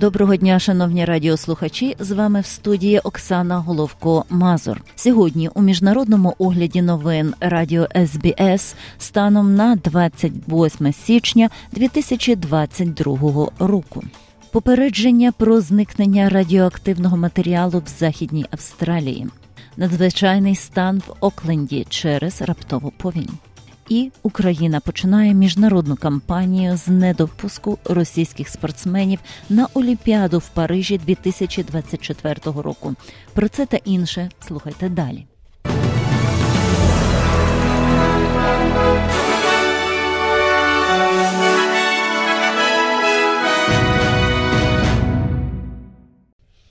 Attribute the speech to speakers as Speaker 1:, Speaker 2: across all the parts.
Speaker 1: Доброго дня, шановні радіослухачі. З вами в студії Оксана Головко Мазур. Сьогодні у міжнародному огляді новин Радіо СБС станом на 28 січня 2022 року. Попередження про зникнення радіоактивного матеріалу в Західній Австралії, надзвичайний стан в Окленді через раптову повінь. І Україна починає міжнародну кампанію з недопуску російських спортсменів на Олімпіаду в Парижі 2024 року. Про це та інше слухайте далі.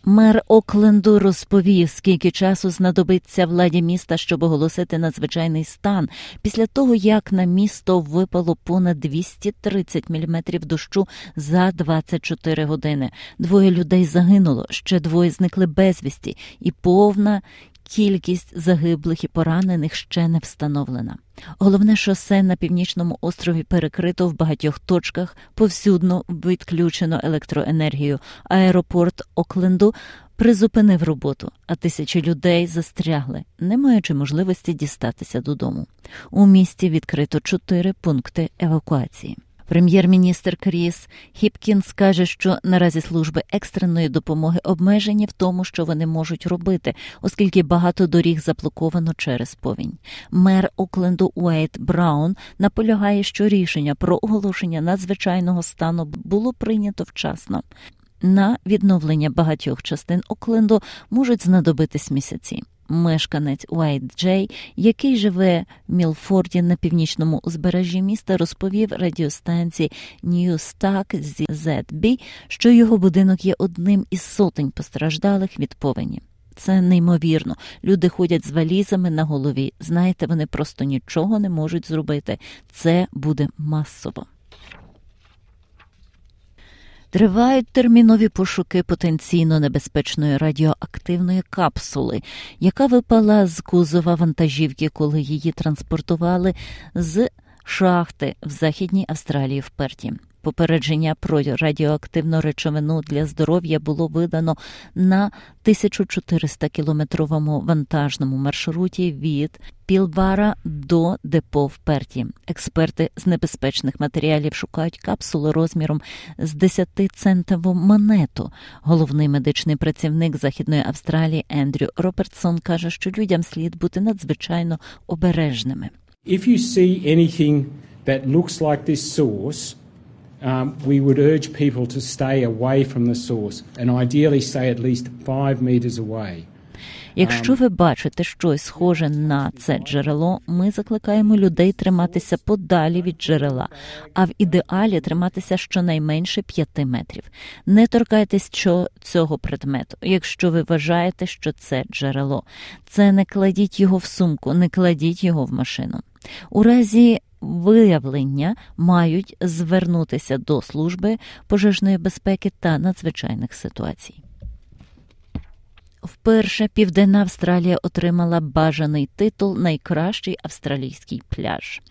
Speaker 1: Мер Окленду розповів, скільки часу знадобиться владі міста, щоб оголосити надзвичайний стан після того, як на місто випало понад 230 мм дощу за 24 години. Двоє людей загинуло, ще двоє зникли безвісті, і повна кількість загиблих і поранених ще не встановлена. Головне шосе на північному острові перекрито в багатьох точках, повсюдно відключено електроенергію. Аеропорт Окленду призупинив роботу, а тисячі людей застрягли, не маючи можливості дістатися додому. У місті відкрито чотири пункти евакуації. Прем'єр-міністр Кріс Хіпкінс каже, що наразі служби екстреної допомоги обмежені в тому, що вони можуть робити, оскільки багато доріг заблоковано через повінь. Мер Окленду Уейт Браун наполягає, що рішення про оголошення надзвичайного стану було прийнято вчасно. На відновлення багатьох частин Окленду можуть знадобитись місяці мешканець Уайт Джей, який живе в Мілфорді на північному узбережжі міста, розповів радіостанції Ньюстак ZB, що його будинок є одним із сотень постраждалих від повені. Це неймовірно. Люди ходять з валізами на голові. Знаєте, вони просто нічого не можуть зробити. Це буде масово. Тривають термінові пошуки потенційно небезпечної радіоактивної капсули, яка випала з кузова вантажівки, коли її транспортували з шахти в Західній Австралії в Перті. Попередження про радіоактивну речовину для здоров'я було видано на 1400-кілометровому вантажному маршруті від Пілбара до депо в Перті. Експерти з небезпечних матеріалів шукають капсулу розміром з 10-центову монету. Головний медичний працівник Західної Австралії Ендрю Робертсон каже, що людям слід бути надзвичайно обережними.
Speaker 2: If you see anything that looks like this source, um, we would urge people to stay away from the source and ideally stay at least five meters away.
Speaker 1: Якщо ви бачите щось схоже на це джерело, ми закликаємо людей триматися подалі від джерела, а в ідеалі триматися щонайменше п'яти метрів. Не торкайтесь цього предмету, якщо ви вважаєте, що це джерело. Це не кладіть його в сумку, не кладіть його в машину. У разі виявлення мають звернутися до служби пожежної безпеки та надзвичайних ситуацій. Вперше Південна Австралія отримала бажаний титул Найкращий австралійський пляж.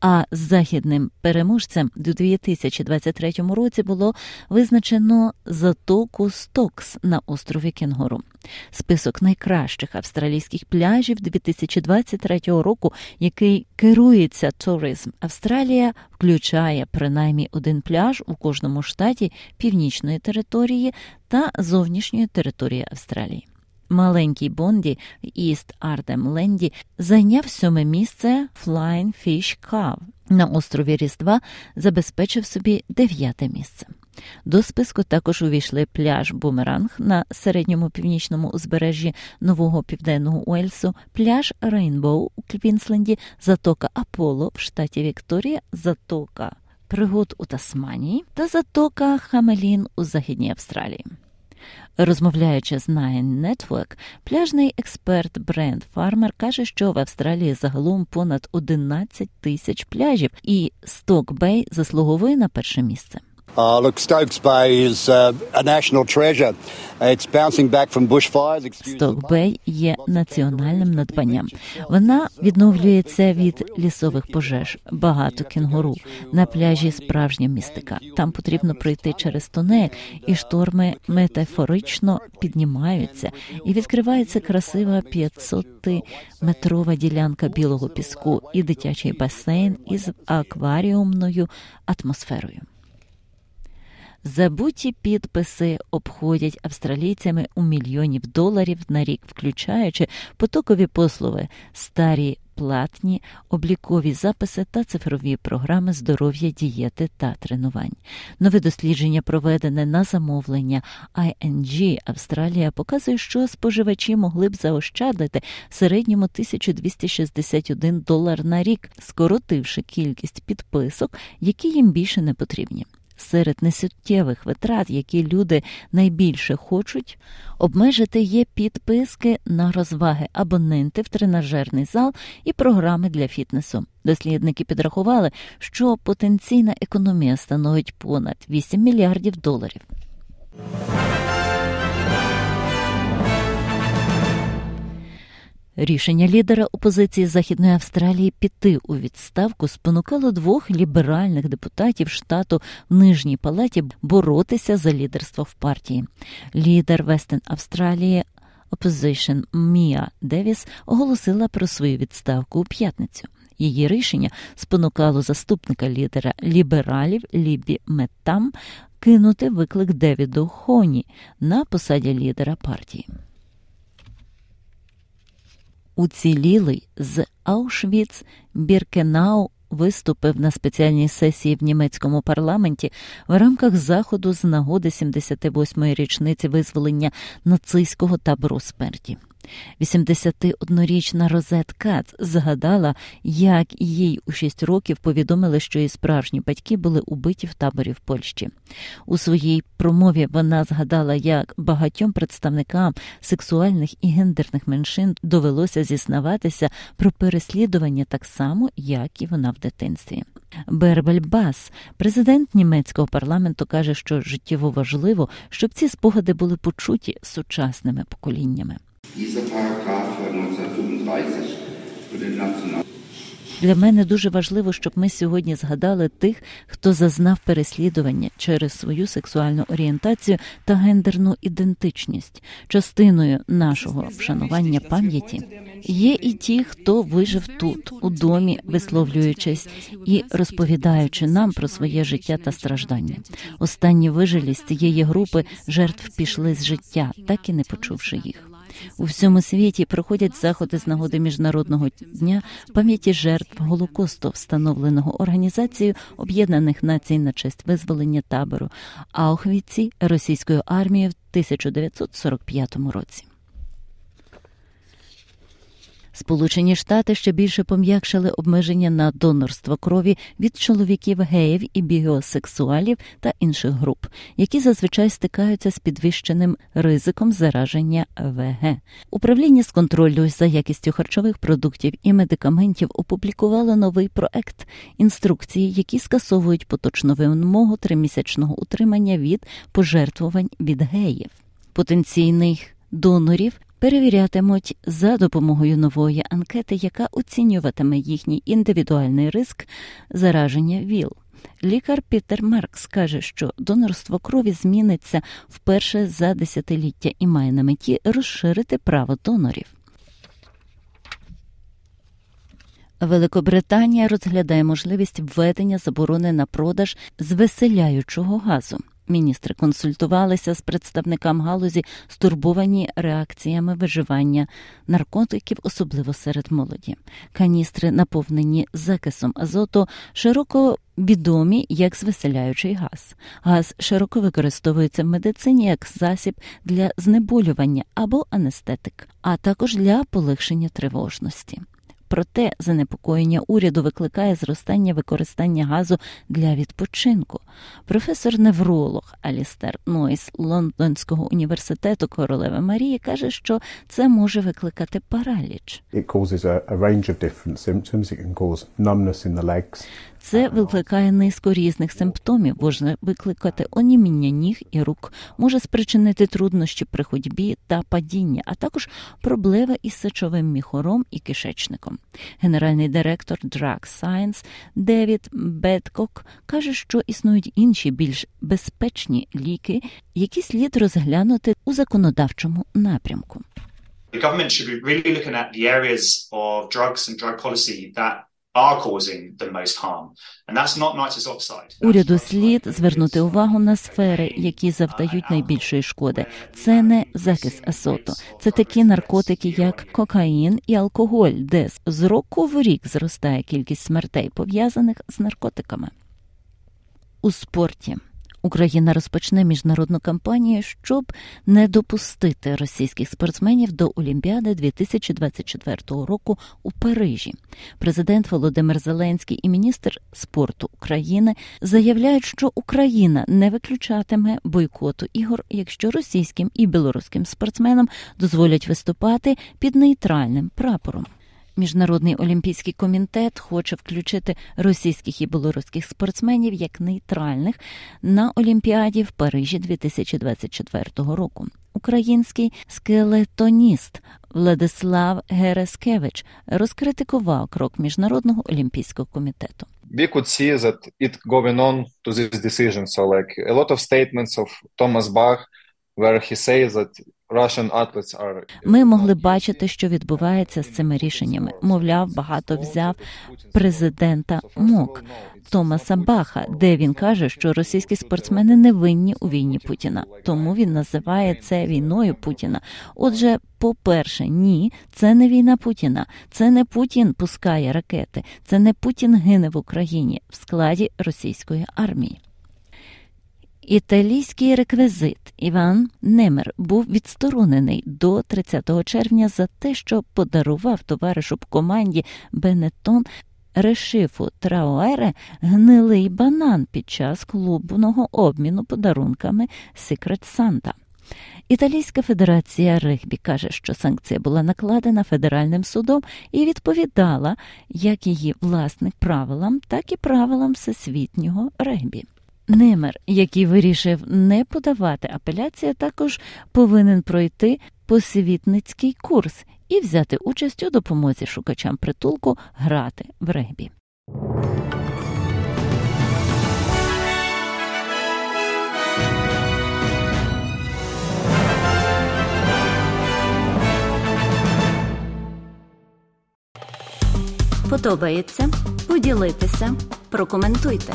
Speaker 1: А західним переможцем у 2023 році було визначено затоку Стокс на острові Кенгуру. Список найкращих австралійських пляжів 2023 року, який керується Tourism Австралія, включає принаймні один пляж у кожному штаті північної території та зовнішньої території Австралії. Маленький Бонді в Іст Арнем Ленді зайняв сьоме місце Flying Fish Cove. На острові Різдва забезпечив собі дев'яте місце. До списку також увійшли пляж Бумеранг на середньому північному узбережжі Нового Південного Уельсу, пляж Рейнбоу у Квінсленді, затока Аполло в штаті Вікторія, затока Пригод у Тасманії та затока Хамелін у Західній Австралії. Розмовляючи з Nine Network, пляжний експерт Бренд Фармер каже, що в Австралії загалом понад 11 тисяч пляжів, і Сток Бей заслуговує на перше місце.
Speaker 3: Uh, is uh,
Speaker 1: Бей є національним надбанням. Вона відновлюється від лісових пожеж. Багато кінгуру на пляжі справжня містика. Там потрібно пройти через тунель, і шторми метафорично піднімаються, і відкривається красива 500-метрова ділянка білого піску і дитячий басейн із акваріумною атмосферою. Забуті підписи обходять австралійцями у мільйонів доларів на рік, включаючи потокові послуги, старі платні, облікові записи та цифрові програми здоров'я, дієти та тренувань. Нове дослідження, проведене на замовлення ING Австралія, показує, що споживачі могли б заощадити в середньому 1261 долар на рік, скоротивши кількість підписок, які їм більше не потрібні серед несуттєвих витрат, які люди найбільше хочуть, обмежити є підписки на розваги, абоненти в тренажерний зал і програми для фітнесу. Дослідники підрахували, що потенційна економія становить понад 8 мільярдів доларів. Рішення лідера опозиції Західної Австралії піти у відставку спонукало двох ліберальних депутатів штату в нижній палаті боротися за лідерство в партії. Лідер Вестен Австралії Opposition Мія Девіс оголосила про свою відставку у п'ятницю. Її рішення спонукало заступника лідера лібералів Лібі Меттам кинути виклик Девіду Хоні на посаді лідера партії. Уцілілий з Аушвіц Біркенау виступив на спеціальній сесії в німецькому парламенті в рамках заходу з нагоди 78-ї річниці визволення нацистського табору смерті. 81-річна Розет Кац згадала, як їй у 6 років повідомили, що її справжні батьки були убиті в таборі в Польщі. У своїй промові вона згадала, як багатьом представникам сексуальних і гендерних меншин довелося зізнаватися про переслідування так само, як і вона в дитинстві. Бербель Бас, президент німецького парламенту, каже, що життєво важливо, щоб ці спогади були почуті сучасними поколіннями. Для мене дуже важливо, щоб ми сьогодні згадали тих, хто зазнав переслідування через свою сексуальну орієнтацію та гендерну ідентичність. Частиною нашого вшанування пам'яті є і ті, хто вижив тут, у домі, висловлюючись і розповідаючи нам про своє життя та страждання. Останні вижилі з цієї групи жертв пішли з життя, так і не почувши їх. У всьому світі проходять заходи з нагоди міжнародного дня пам'яті жертв голокосту, встановленого організацією Об'єднаних Націй на честь визволення табору Аухвіці російською армією в 1945 році. Сполучені Штати ще більше пом'якшили обмеження на донорство крові від чоловіків геїв і біосексуалів та інших груп, які зазвичай стикаються з підвищеним ризиком зараження ВГ. Управління з контролю за якістю харчових продуктів і медикаментів опублікувало новий проект інструкції, які скасовують поточну вимогу тримісячного утримання від пожертвувань від геїв. Потенційних донорів перевірятимуть за допомогою нової анкети, яка оцінюватиме їхній індивідуальний риск зараження ВІЛ. Лікар Пітер Маркс каже, що донорство крові зміниться вперше за десятиліття і має на меті розширити право донорів. Великобританія розглядає можливість введення заборони на продаж звеселяючого газу. Міністри консультувалися з представниками галузі, стурбовані реакціями виживання наркотиків, особливо серед молоді. Каністри, наповнені закисом азоту, широко відомі як звеселяючий газ. Газ широко використовується в медицині як засіб для знеболювання або анестетик, а також для полегшення тривожності. Проте занепокоєння уряду викликає зростання використання газу для відпочинку. Професор-невролог Алістер Нойс Лондонського університету Королеви Марії каже, що це може викликати параліч. Це викликає низку різних симптомів, може викликати оніміння ніг і рук, може спричинити труднощі при ходьбі та падіння, а також проблеми із сечовим міхором і кишечником. Генеральний директор Drug Science Девід Беткок каже, що існують інші більш безпечні ліки, які слід розглянути у законодавчому напрямку.
Speaker 4: The government should be really looking at the areas of drugs and drug policy that
Speaker 1: Уряду слід звернути увагу на сфери, які завдають найбільшої шкоди. Це не захист азоту, це такі наркотики, як кокаїн і алкоголь, де з року в рік зростає кількість смертей, пов'язаних з наркотиками. У спорті Україна розпочне міжнародну кампанію, щоб не допустити російських спортсменів до Олімпіади 2024 року у Парижі. Президент Володимир Зеленський і міністр спорту України заявляють, що Україна не виключатиме бойкоту ігор, якщо російським і білоруським спортсменам дозволять виступати під нейтральним прапором. Міжнародний олімпійський комітет хоче включити російських і білоруських спортсменів як нейтральних на Олімпіаді в Парижі 2024 року. Український скелетоніст Владислав Герескевич розкритикував крок міжнародного олімпійського комітету.
Speaker 5: we could see that it going on to this decision. So, like a lot of statements of Thomas Bach, where he says that Russian athletes
Speaker 1: Ми могли бачити, що відбувається з цими рішеннями. Мовляв, багато взяв президента МОК Томаса Баха, де він каже, що російські спортсмени не винні у війні Путіна. Тому він називає це війною Путіна. Отже, по-перше, ні, це не війна Путіна. Це не Путін пускає ракети, це не Путін гине в Україні в складі російської армії. Італійський реквізит Іван Немер був відсторонений до 30 червня за те, що подарував товаришу по команді Бенетон Решифу Трауере гнилий банан під час клубного обміну подарунками Secret Santa. Італійська федерація регбі каже, що санкція була накладена федеральним судом і відповідала як її власник правилам, так і правилам всесвітнього регбі. Немер, який вирішив не подавати апеляцію, також повинен пройти посвітницький курс і взяти участь у допомозі шукачам притулку грати в регбі. Подобається поділитися, прокоментуйте.